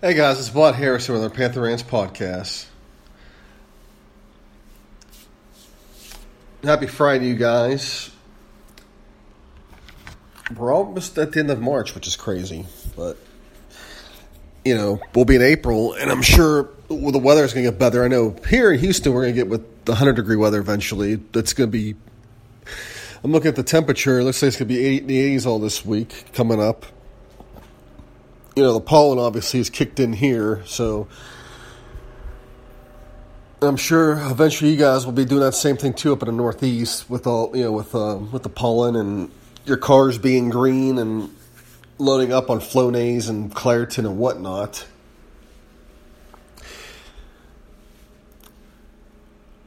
Hey guys, it's Bud Harrison with our Panther Rants podcast. Happy Friday, you guys. We're almost at the end of March, which is crazy, but you know we'll be in April, and I'm sure well, the weather is going to get better. I know here in Houston we're going to get with the 100 degree weather eventually. That's going to be. I'm looking at the temperature. It looks like it's going to be 80, the 80s all this week coming up you know, the pollen obviously is kicked in here, so I'm sure eventually you guys will be doing that same thing too up in the Northeast with all you know with uh, with the pollen and your cars being green and loading up on Flonase and Claritin and whatnot.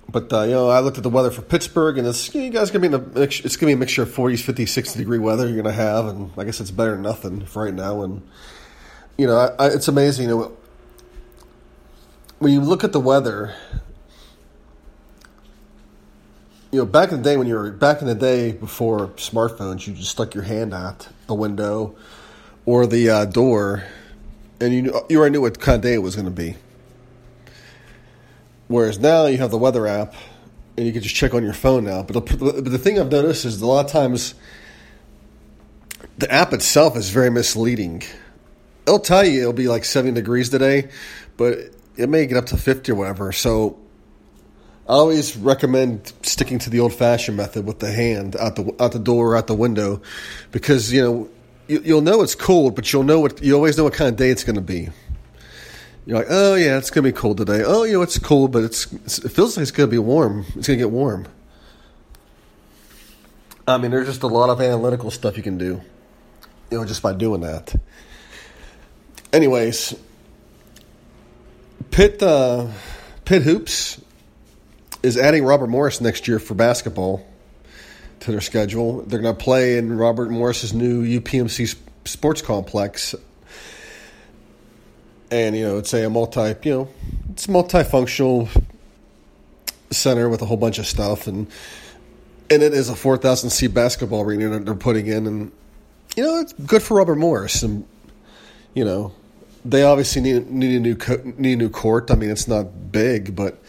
But uh, you know, I looked at the weather for Pittsburgh, and it's you guys gonna be in a it's gonna be a mixture of 40s, 50s, 60 degree weather you're gonna have, and I guess it's better than nothing for right now. And you know, I, I, it's amazing. You know, when you look at the weather, you know, back in the day when you were back in the day before smartphones, you just stuck your hand out the window or the uh, door, and you you already knew what kind of day it was going to be. Whereas now you have the weather app, and you can just check on your phone now. But the, but the thing I've noticed is a lot of times the app itself is very misleading it'll tell you it'll be like 70 degrees today, but it may get up to 50 or whatever. So I always recommend sticking to the old fashioned method with the hand out the out the door or out the window, because you know you, will know it's cold, but you'll know what you always know what kind of day it's going to be. You're like, oh yeah, it's going to be cold today. Oh, you know it's cold, but it's it feels like it's going to be warm. It's going to get warm. I mean, there's just a lot of analytical stuff you can do, you know, just by doing that anyways, Pitt uh, Pitt Hoops is adding Robert Morris next year for basketball to their schedule. They're going to play in Robert Morris's new UPMC sports complex. And you know, it's a multi, you know, it's multifunctional center with a whole bunch of stuff, and and it is a four thousand seat basketball arena that they're putting in, and you know, it's good for Robert Morris, and you know, they obviously need need a new co- need a new court. I mean, it's not big, but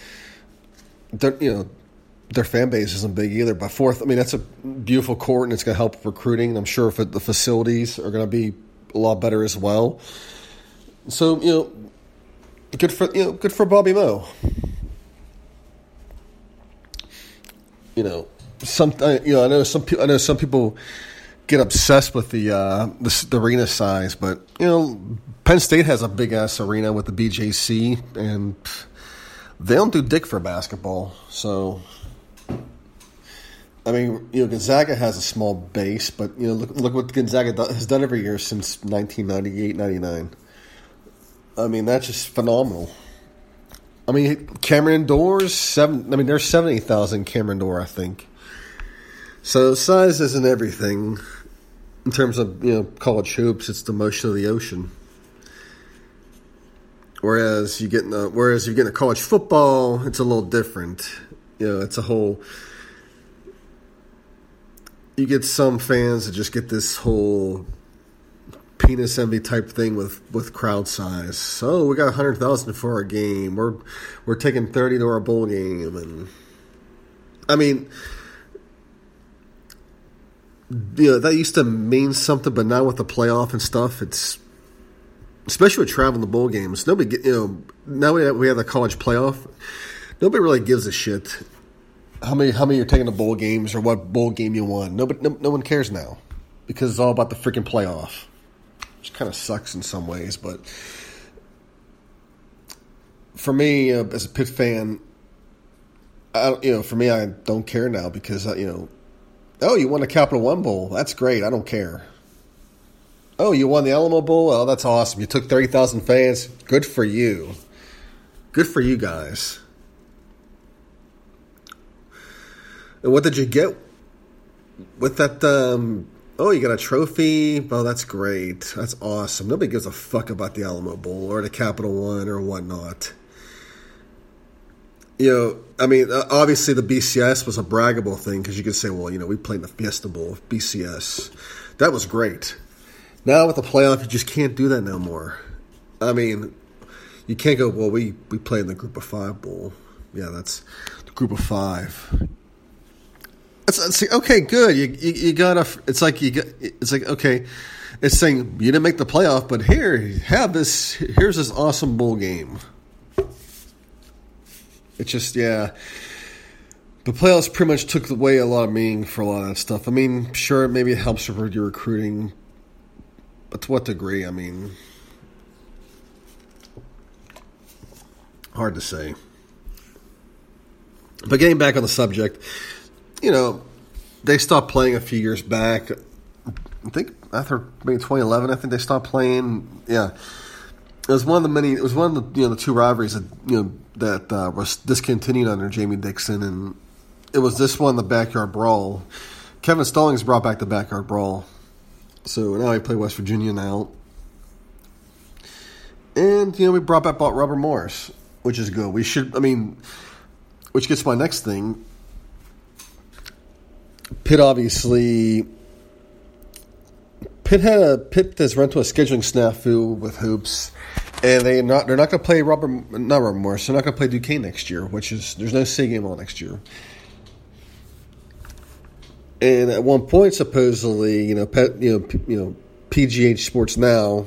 they're you know their fan base isn't big either. But fourth, I mean, that's a beautiful court, and it's going to help recruiting. I'm sure if it, the facilities are going to be a lot better as well. So you know, good for you know, good for Bobby Moe. You know, some you know I know some people I know some people get obsessed with the, uh, the, the arena size, but you know, Penn State has a big ass arena with the BJC, and they don't do dick for basketball. So, I mean, you know, Gonzaga has a small base, but you know, look look what Gonzaga has done every year since 1998, 99. I mean, that's just phenomenal. I mean, Cameron Doors seven. I mean, there's seventy thousand Cameron Door, I think. So size isn't everything in terms of you know college hoops, it's the motion of the ocean. Whereas you get in a, whereas you get in a college football, it's a little different. You know, it's a whole. You get some fans that just get this whole penis envy type thing with, with crowd size. So we got hundred thousand for our game. We're we're taking thirty to our bowl game, and I mean you know, that used to mean something, but now with the playoff and stuff, it's especially with traveling the bowl games. Nobody, you know, now we have, we have the college playoff. Nobody really gives a shit how many how many you're taking to bowl games or what bowl game you won. Nobody, no, no one cares now because it's all about the freaking playoff, which kind of sucks in some ways. But for me, uh, as a Pitt fan, I, you know, for me, I don't care now because uh, you know Oh, you won a Capital One Bowl. That's great. I don't care. Oh, you won the Alamo Bowl? Oh, that's awesome. You took 30,000 fans. Good for you. Good for you guys. And what did you get with that? Um, oh, you got a trophy. Oh, that's great. That's awesome. Nobody gives a fuck about the Alamo Bowl or the Capital One or whatnot. You know, I mean, uh, obviously the BCS was a braggable thing because you could say, well, you know, we played in the Fiesta Bowl, of BCS. That was great. Now with the playoff, you just can't do that no more. I mean, you can't go, well, we, we played in the Group of Five Bowl. Yeah, that's the Group of Five. It's, it's okay, good. You, you, you gotta. It's like you. Got, it's like okay. It's saying you didn't make the playoff, but here, have this. Here's this awesome bowl game. It's just yeah. The playoffs pretty much took away a lot of meaning for a lot of that stuff. I mean, sure, maybe it helps with your recruiting, but to what degree? I mean, hard to say. But getting back on the subject, you know, they stopped playing a few years back. I think after maybe 2011, I think they stopped playing. Yeah, it was one of the many. It was one of the you know the two rivalries that you know that uh, was discontinued under Jamie Dixon, and it was this one, the backyard brawl. Kevin Stallings brought back the backyard brawl, so now I play West Virginia now, and you know we brought back Robert Morris, which is good. We should. I mean, which gets my next thing Pitt obviously Pitt had a Pitt has run to a scheduling snafu with hoops, and they not they're not going to play Robert not Robert Morris. They're not going to play Duquesne next year, which is there's no City Game all next year. And at one point, supposedly, you know, you know, you know, PGH Sports Now,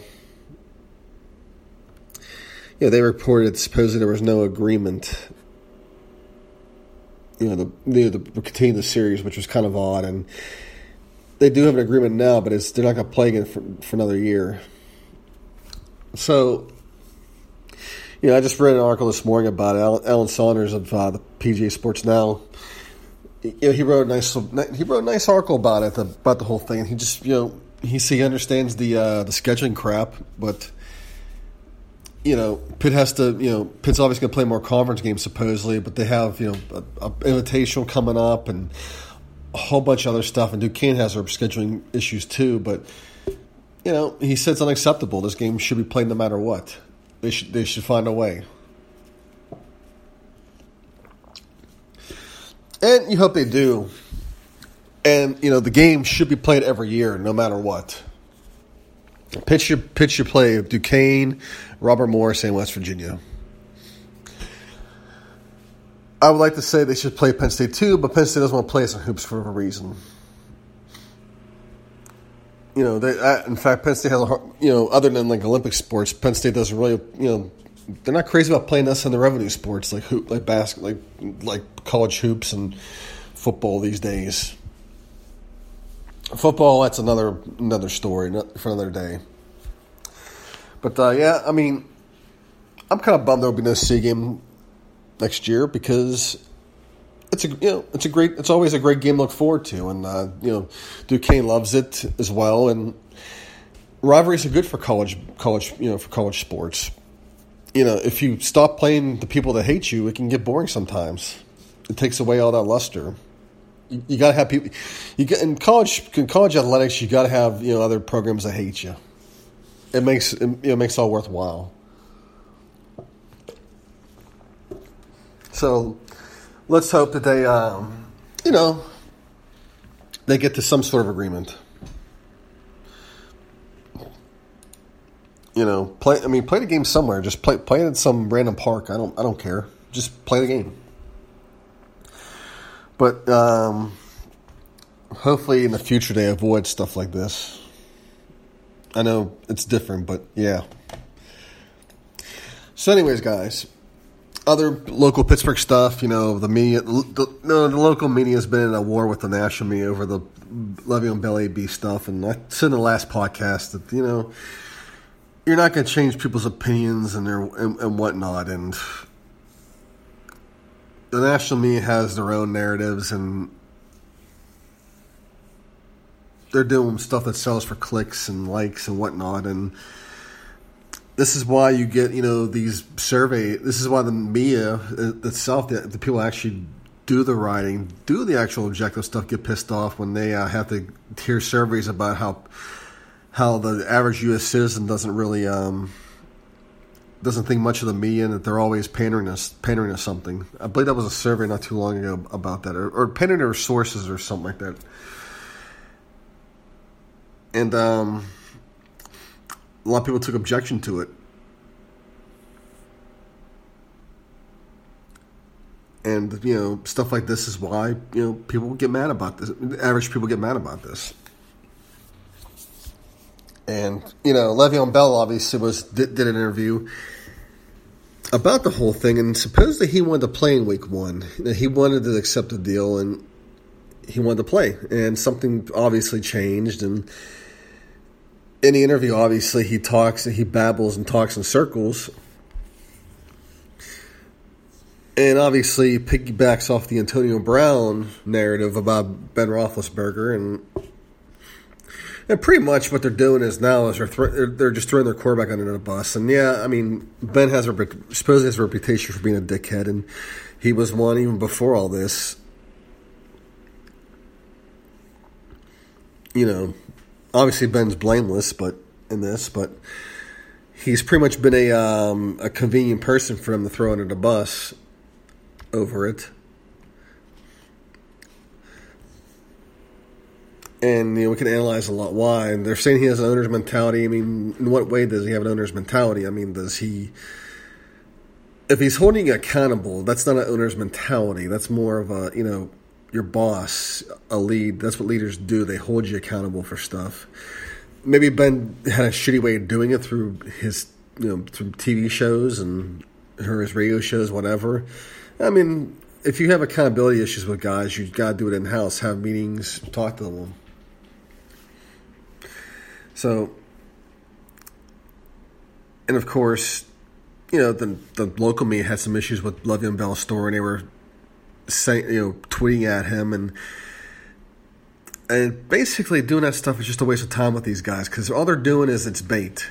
you know, they reported supposedly there was no agreement you know the the, the continue the series, which was kind of odd. And they do have an agreement now, but it's they're not going to play again for, for another year. So, you know, I just read an article this morning about Alan, Alan Saunders of uh, the PGH Sports Now. You know, he wrote a nice he wrote a nice article about it about the whole thing. He just you know he he understands the uh, the scheduling crap, but you know, Pitt has to, you know, Pitt's obviously going to play more conference games supposedly, but they have, you know, a, a invitational coming up and a whole bunch of other stuff. And Duquesne has their scheduling issues too. But you know, he said it's unacceptable. This game should be played no matter what. They should they should find a way. And you hope they do. And you know, the game should be played every year, no matter what. Pitch your pitch your play of Duquesne, Robert Morris, and West Virginia. I would like to say they should play Penn State too, but Penn State doesn't want to play us in hoops for a reason. You know, they, in fact, Penn State has a you know other than like Olympic sports, Penn State doesn't really you know they're not crazy about playing us in the revenue sports like hoop like basket like like college hoops and football these days. Football, that's another another story for another day. But uh, yeah, I mean, I'm kind of bummed there will be no City Game next year because it's a you know it's a great it's always a great game to look forward to, and uh, you know Duquesne loves it as well, and rivalries are good for college college you know for college sports. You know, if you stop playing the people that hate you, it can get boring sometimes. It takes away all that luster you, you got to have people. You get in college in college athletics. You got to have you know other programs that hate you. It makes it, you know, makes all worthwhile. So let's hope that they, um, you know, they get to some sort of agreement. You know, play. I mean, play the game somewhere. Just play play it in some random park. I don't. I don't care. Just play the game. But um, hopefully in the future they avoid stuff like this. I know it's different, but yeah. So, anyways, guys, other local Pittsburgh stuff. You know, the media, the, no, the local media has been in a war with the national media over the Le'Veon Bell AB stuff, and I said in the last podcast that you know you're not going to change people's opinions and their and, and whatnot, and the national media has their own narratives and they're doing stuff that sells for clicks and likes and whatnot, and this is why you get you know these survey. This is why the media itself, the, the people actually do the writing, do the actual objective stuff, get pissed off when they uh, have to hear surveys about how how the average U.S. citizen doesn't really um, doesn't think much of the media and that they're always pandering us pandering us something. I believe that was a survey not too long ago about that, or, or pandering their sources or something like that. And um, a lot of people took objection to it. And you know stuff like this is why you know people get mad about this. Average people get mad about this. And you know, Le'Veon Bell obviously was did, did, an interview about the whole thing, and supposedly he wanted to play in Week One. He wanted to accept the deal, and he wanted to play. And something obviously changed, and in the interview, obviously, he talks and he babbles and talks in circles. And obviously, piggybacks off the Antonio Brown narrative about Ben Roethlisberger, and and pretty much what they're doing is now is they're th- they're just throwing their quarterback under the bus. And yeah, I mean, Ben has a supposedly has a reputation for being a dickhead, and he was one even before all this. You know, obviously Ben's blameless, but in this, but he's pretty much been a um, a convenient person for him to throw under the bus over it. And you know we can analyze a lot why. And they're saying he has an owner's mentality. I mean, in what way does he have an owner's mentality? I mean, does he? If he's holding accountable, that's not an owner's mentality. That's more of a you know your boss, a lead. That's what leaders do. They hold you accountable for stuff. Maybe Ben had a shitty way of doing it through his, you know, through TV shows and or his radio shows, whatever. I mean, if you have accountability issues with guys, you got to do it in house. Have meetings, talk to them. So, and of course, you know, the the local media had some issues with Le'Veon Bell's story, and they were saying, you know, tweeting at him and and basically doing that stuff is just a waste of time with these guys because all they're doing is it's bait.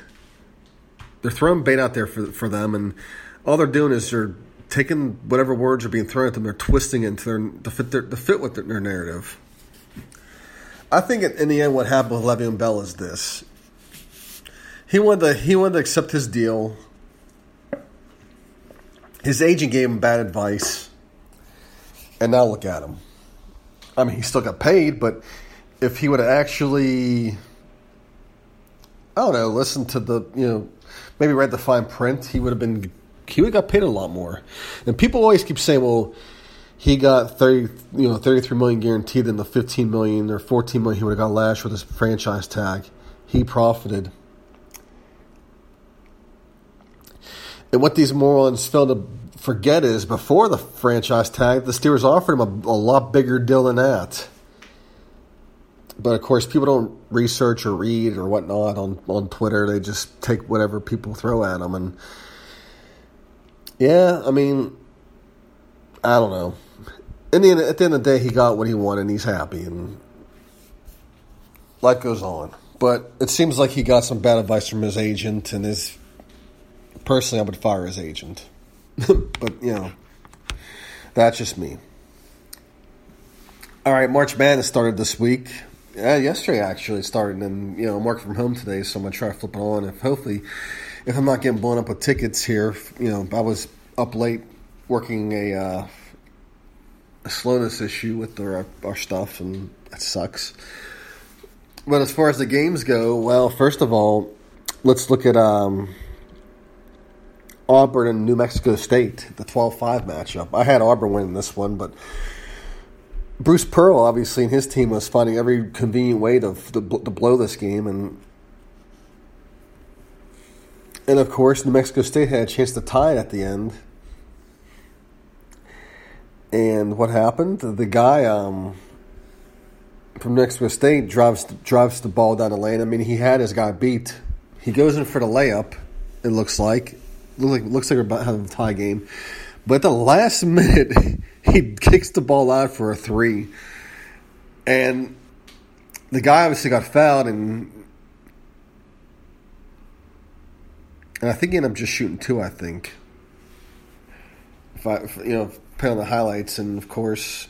They're throwing bait out there for for them, and all they're doing is they're taking whatever words are being thrown at them, they're twisting it into their to fit their to fit with their, their narrative. I think in the end, what happened with Le'Veon Bell is this: he wanted to he wanted to accept his deal. His agent gave him bad advice and now look at him. I mean, he still got paid, but if he would have actually, I don't know, listened to the, you know, maybe read the fine print, he would have been, he would have got paid a lot more. And people always keep saying, well, he got 30, you know, 33 million guaranteed in the 15 million or 14 million he would have got last with his franchise tag. He profited. And what these morons fail to forget is before the franchise tag, the Steelers offered him a, a lot bigger deal than that. But of course, people don't research or read or whatnot on, on Twitter. They just take whatever people throw at them. And yeah, I mean, I don't know. In the end, at the end of the day, he got what he wanted and he's happy. And life goes on. But it seems like he got some bad advice from his agent. And his personally, I would fire his agent. but, you know, that's just me. All right, March Madness started this week. Yeah, yesterday actually started, and you know I'm working from home today, so I'm gonna try to flip it on. If hopefully, if I'm not getting blown up with tickets here, you know I was up late working a, uh, a slowness issue with our, our stuff, and that sucks. But as far as the games go, well, first of all, let's look at um, Auburn and New Mexico State, the 12 5 matchup. I had Auburn winning this one, but Bruce Pearl, obviously, and his team was finding every convenient way to, to, to blow this game. And, and of course, New Mexico State had a chance to tie it at the end. And what happened? The guy um, from New Mexico State drives drives the ball down the lane. I mean, he had his guy beat. He goes in for the layup. It looks like Looks like looks like we're about to have a tie game. But the last minute, he kicks the ball out for a three, and the guy obviously got fouled, and and I think he ended up just shooting two. I think. If I, if, you know, on the highlights, and of course,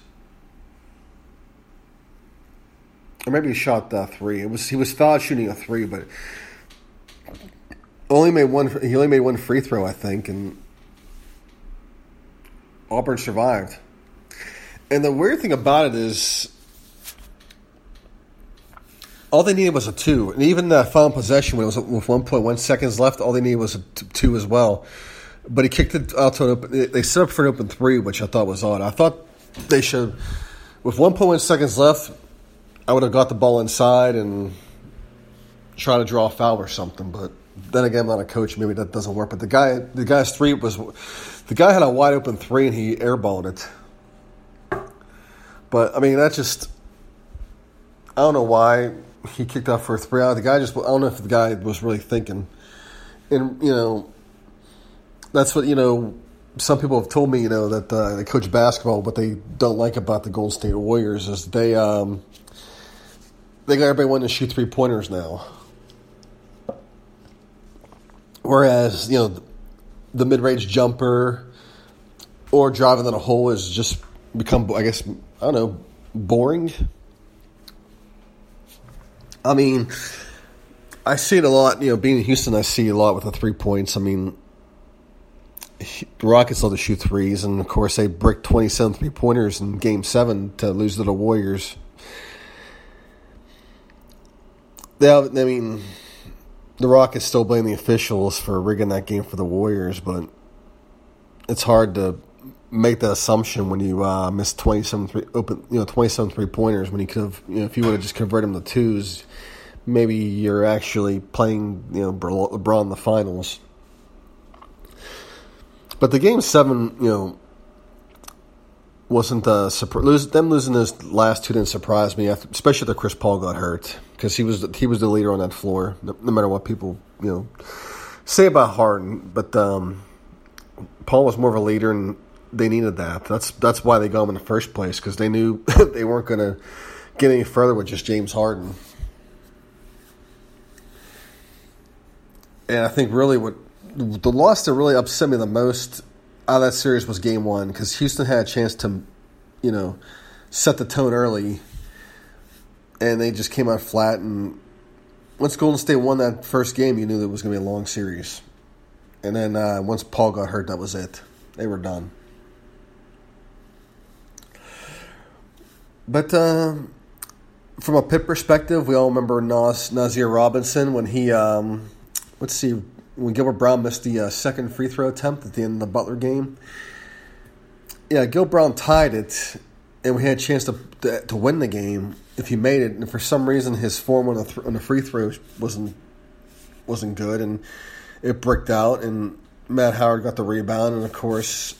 or maybe he shot the three. It was he was fouled shooting a three, but only made one. He only made one free throw, I think, and Auburn survived. And the weird thing about it is, all they needed was a two, and even the final possession when it was with one point one seconds left, all they needed was a two as well. But he kicked it out to an open. They set up for an open three, which I thought was odd. I thought they should, with one point one seconds left, I would have got the ball inside and try to draw a foul or something. But then again, I'm not a coach. Maybe that doesn't work. But the guy, the guy's three was, the guy had a wide open three and he airballed it. But I mean, that just, I don't know why he kicked out for a three out. The guy just, I don't know if the guy was really thinking. And you know, that's what you know. Some people have told me, you know, that uh, they coach basketball. What they don't like about the Golden State Warriors is they um, they got everybody wanting to shoot three pointers now. Whereas, you know, the mid range jumper or driving in a hole has just become, I guess, I don't know, boring. I mean, I see it a lot. You know, being in Houston, I see a lot with the three points. I mean, the Rockets love to shoot threes, and of course, they bricked 27 three pointers in game seven to lose to the Warriors. They, have I mean, the Rockets still blame the officials for rigging that game for the Warriors, but it's hard to make that assumption when you uh, missed 27 three, open, you know, 27 three pointers when you could have, you know, if you would have just converted them to twos, maybe you're actually playing, you know, LeBron in the finals. But the game seven, you know, wasn't uh, lose, them losing those last two didn't surprise me, especially that Chris Paul got hurt because he was he was the leader on that floor, no, no, matter what people you know say about Harden. But um, Paul was more of a leader, and they needed that. That's that's why they got him in the first place because they knew they weren't going to get any further with just James Harden. And I think really what the loss that really upset me the most out of that series was game one because Houston had a chance to, you know, set the tone early, and they just came out flat. And once Golden State won that first game, you knew that it was going to be a long series. And then uh, once Paul got hurt, that was it. They were done. But uh, from a Pitt perspective, we all remember Nas, Nasir Robinson when he, um, let's see, when Gilbert Brown missed the uh, second free throw attempt at the end of the Butler game. Yeah, Gil Brown tied it, and we had a chance to, to, to win the game if he made it. And for some reason, his form on the th- on the free throw wasn't wasn't good, and it bricked out. And Matt Howard got the rebound, and of course,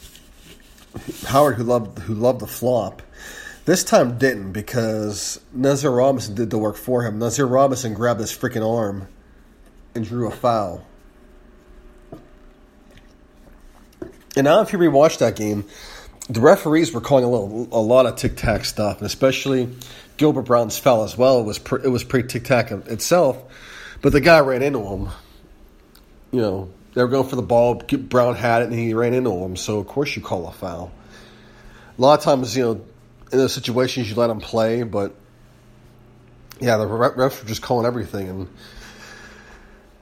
Howard, who loved who loved the flop, this time didn't because Nasir Robinson did the work for him. Nasir Robinson grabbed his freaking arm and drew a foul. And now, if you rewatch that game, the referees were calling a little, a lot of tic tac stuff, and especially Gilbert Brown's foul as well. It was pre, it was pretty tic tac itself, but the guy ran into him. You know, they were going for the ball. Brown had it, and he ran into him. So of course you call a foul. A lot of times, you know, in those situations you let him play, but yeah, the refs were just calling everything, and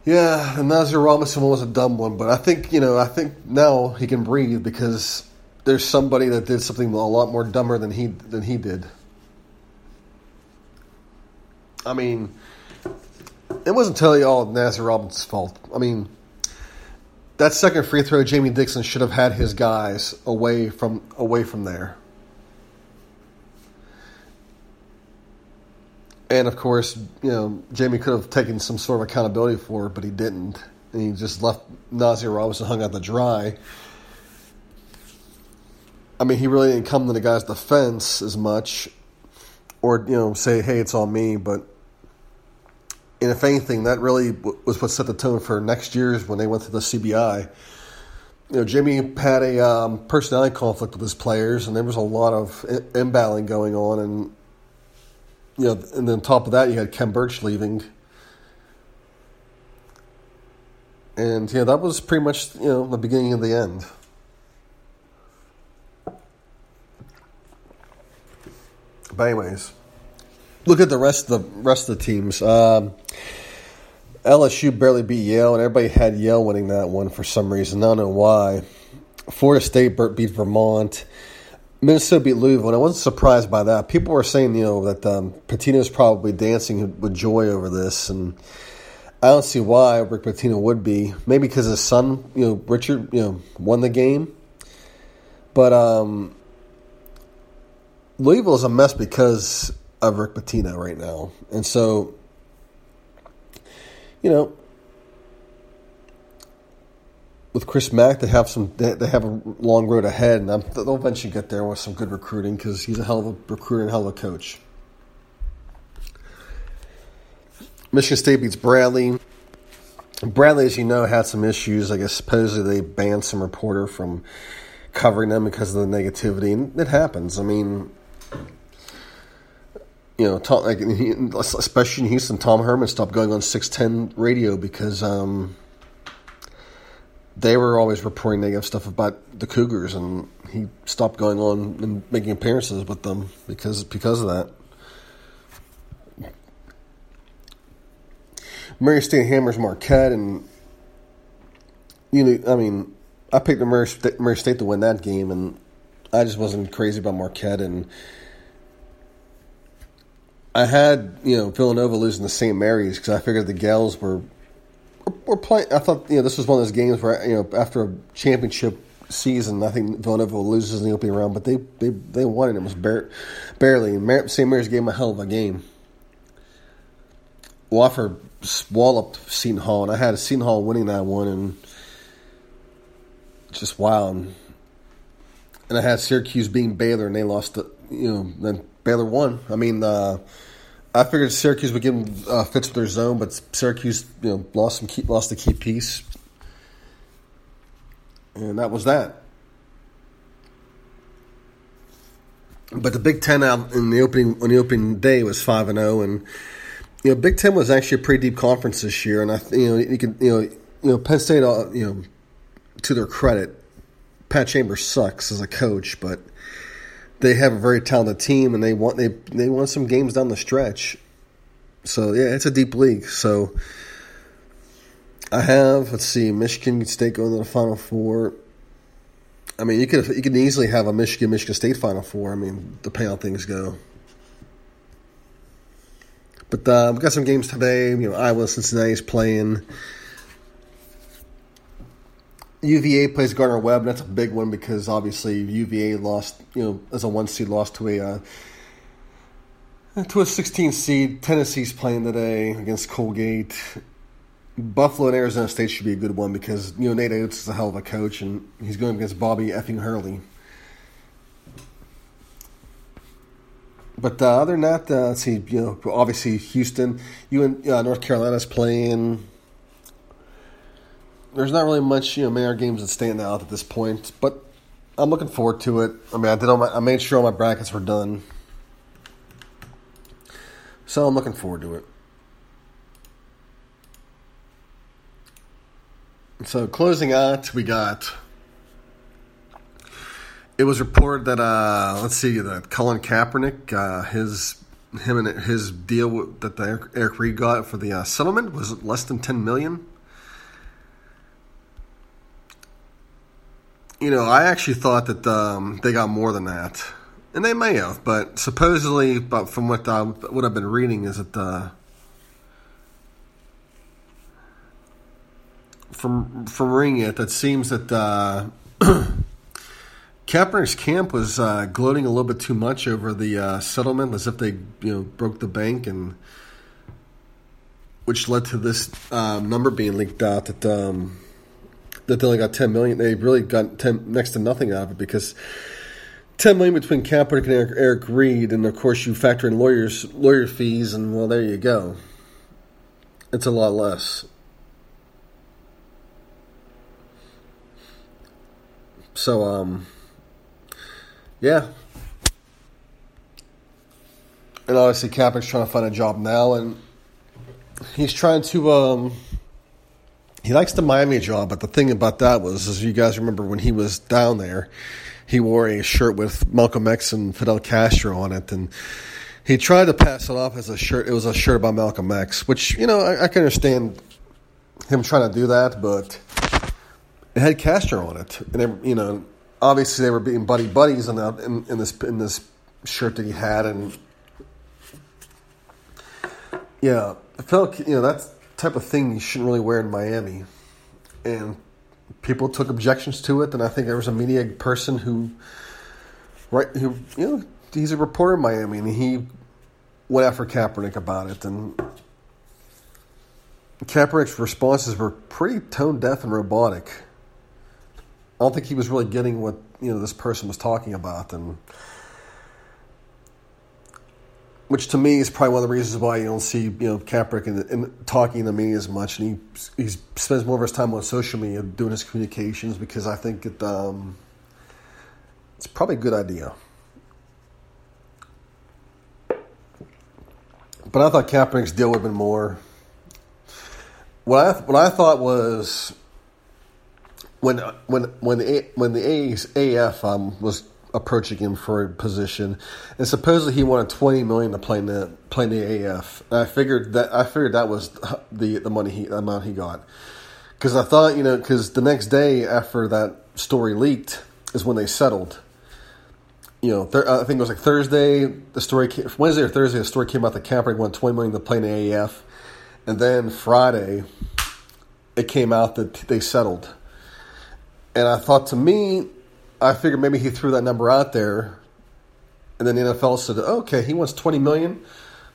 yeah, and Nasir Robinson was a dumb one, but I think you know I think now he can breathe because there's somebody that did something a lot more dumber than he than he did. I mean, it wasn't totally all Nasir Robinson's fault. I mean, that second free throw, Jamie Dixon should have had his guys away from away from there. And of course, you know, Jamie could have taken some sort of accountability for it, but he didn't. And he just left Nasir Robinson hung out to dry. I mean, he really didn't come to the guy's defense as much, or you know, say, "Hey, it's all me." But and if anything, that really was what set the tone for next year's when they went to the CBI. You know, Jimmy had a um, personality conflict with his players, and there was a lot of imbaling going on, and you know, and then top of that, you had Khem Birch leaving. And, yeah, that was pretty much, you know, the beginning of the end. But anyways, look at the rest of the rest of the teams. Um, LSU barely beat Yale, and everybody had Yale winning that one for some reason. I don't know why. Florida State beat Vermont. Minnesota beat Louisville, and I wasn't surprised by that. People were saying, you know, that um, Pitino's probably dancing with joy over this, and I don't see why Rick Pitino would be. Maybe because his son, you know, Richard, you know, won the game. But um, Louisville is a mess because of Rick Pitino right now, and so you know, with Chris Mack, they have some they have a long road ahead, and I'm, they'll eventually get there with some good recruiting because he's a hell of a recruiter and hell of a coach. Michigan State beats Bradley. Bradley, as you know, had some issues. I guess supposedly they banned some reporter from covering them because of the negativity, and it happens. I mean, you know, Tom, like especially in Houston, Tom Herman stopped going on six ten radio because um, they were always reporting negative stuff about the Cougars, and he stopped going on and making appearances with them because because of that. Murray State hammers Marquette, and you know, I mean, I picked the Murray State, Murray State to win that game, and I just wasn't crazy about Marquette, and I had you know Villanova losing to St. Mary's because I figured the Gaels were were playing. I thought you know this was one of those games where you know after a championship season, I think Villanova loses in the opening round, but they they they won it. It was bare, barely. And St. Mary's gave them a hell of a game. Wofford walloped Seton Hall, and I had Seton Hall winning that one, and just wow. And, and I had Syracuse being Baylor, and they lost. The, you know, then Baylor won. I mean, uh, I figured Syracuse would give them uh, fits with their zone, but Syracuse, you know, lost some key, lost the key piece, and that was that. But the Big Ten out in the opening on the opening day was five and zero, and you know, Big Ten was actually a pretty deep conference this year, and I, you know, you can, you know, you know, Penn State, uh, you know, to their credit, Pat Chambers sucks as a coach, but they have a very talented team and they want they they won some games down the stretch. So yeah, it's a deep league. So I have let's see, Michigan State going to the Final Four. I mean, you could you could easily have a Michigan Michigan State Final Four. I mean, depending how things go. But uh, we've got some games today. You know, Iowa Cincinnati's playing. UVA plays Gardner Webb. That's a big one because obviously UVA lost, you know, as a one seed, lost to a uh, to a 16 seed. Tennessee's playing today against Colgate. Buffalo and Arizona State should be a good one because you know Nate Oats is a hell of a coach and he's going against Bobby effing Hurley. But uh, other than that, uh, let's see. You know, obviously Houston, you and uh, North Carolina's playing there's not really much, you know, major games that stand out at this point, but I'm looking forward to it. I mean, I did all my, I made sure all my brackets were done, so I'm looking forward to it. So closing out, we got. It was reported that uh, let's see that Colin Kaepernick, uh, his him and his deal that the Eric Reid got for the uh, settlement was less than ten million. You know, I actually thought that um, they got more than that, and they may have, but supposedly, but from what I, what I've been reading, is that uh, from from reading it, that seems that uh, Kaepernick's camp was uh, gloating a little bit too much over the uh, settlement, as if they you know broke the bank, and which led to this uh, number being leaked out that. Um, that they only got 10 million. They really got 10, next to nothing out of it because 10 million between Kaepernick and Eric, Eric Reid, and of course you factor in lawyers lawyer fees, and well, there you go. It's a lot less. So, um, yeah. and obviously Kaepernick's trying to find a job now, and he's trying to. Um, he likes the Miami job, but the thing about that was, as you guys remember, when he was down there, he wore a shirt with Malcolm X and Fidel Castro on it, and he tried to pass it off as a shirt. It was a shirt about Malcolm X, which you know I, I can understand him trying to do that, but it had Castro on it, and they, you know, obviously they were being buddy buddies in, that, in, in this in this shirt that he had, and yeah, felt you know that type of thing you shouldn't really wear in Miami, and people took objections to it, and I think there was a media person who, right, who you know, he's a reporter in Miami, and he went after Kaepernick about it, and Kaepernick's responses were pretty tone deaf and robotic. I don't think he was really getting what you know this person was talking about, and which to me is probably one of the reasons why you don't see you know Kaepernick in, in talking in the media as much, and he he spends more of his time on social media doing his communications because I think it um, it's probably a good idea. But I thought Kaepernick's deal would have been more. What I what I thought was when when when the when the AAF um, was approaching him for a position, and supposedly he wanted twenty million to play in the play in the AAF. And I figured that I figured that was the the money he amount he got because I thought you know because the next day after that story leaked is when they settled. You know, I think it was like Thursday. The story came, Wednesday or Thursday. The story came out that Kaepernick won twenty million to play in the AAF, and then Friday, it came out that they settled. And I thought to me, I figured maybe he threw that number out there, and then the NFL said, "Okay, he wants twenty million,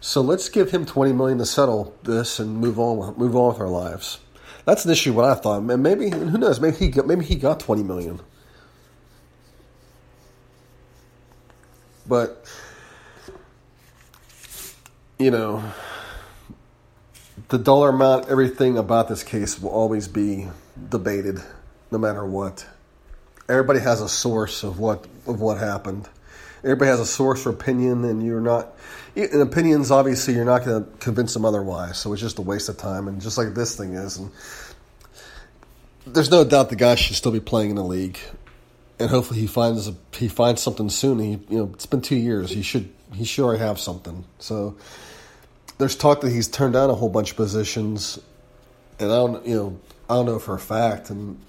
so let's give him twenty million to settle this and move on, move on with our lives." That's an issue. What I thought, and maybe who knows? Maybe he got, maybe he got twenty million, but you know, the dollar amount, everything about this case will always be debated, no matter what everybody has a source of what of what happened. Everybody has a source or opinion, and you're not. In opinions, obviously, you're not going to convince them otherwise. So it's just a waste of time, and just like this thing is, and there's no doubt the guy should still be playing in the league, and hopefully he finds he finds something soon. He you know it's been two years. He should he already have something. So there's talk that he's turned down a whole bunch of positions, and I don't you know I don't know for a fact, and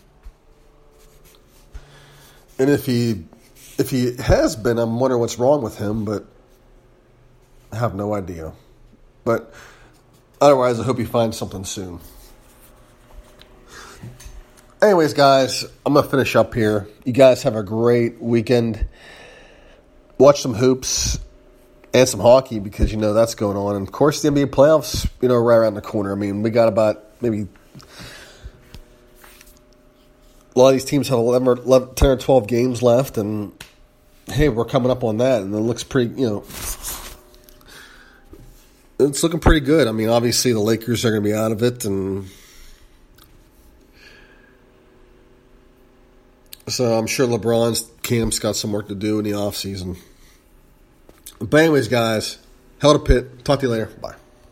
and if he if he has been, I'm wondering what's wrong with him, but I have no idea. But otherwise, I hope he finds something soon. Anyways, guys, I'm gonna finish up here. You guys have a great weekend. Watch some hoops and some hockey because you know that's going on. And of course, the NBA playoffs, you know, right around the corner. I mean, we got about maybe a lot of these teams have 11 or 11, 10 or 12 games left, and hey, we're coming up on that, and it looks pretty, you know, it's looking pretty good. I mean, obviously, the Lakers are going to be out of it, and so I'm sure LeBron's camp's got some work to do in the offseason. But, anyways, guys, hell to Pitt. Talk to you later. Bye.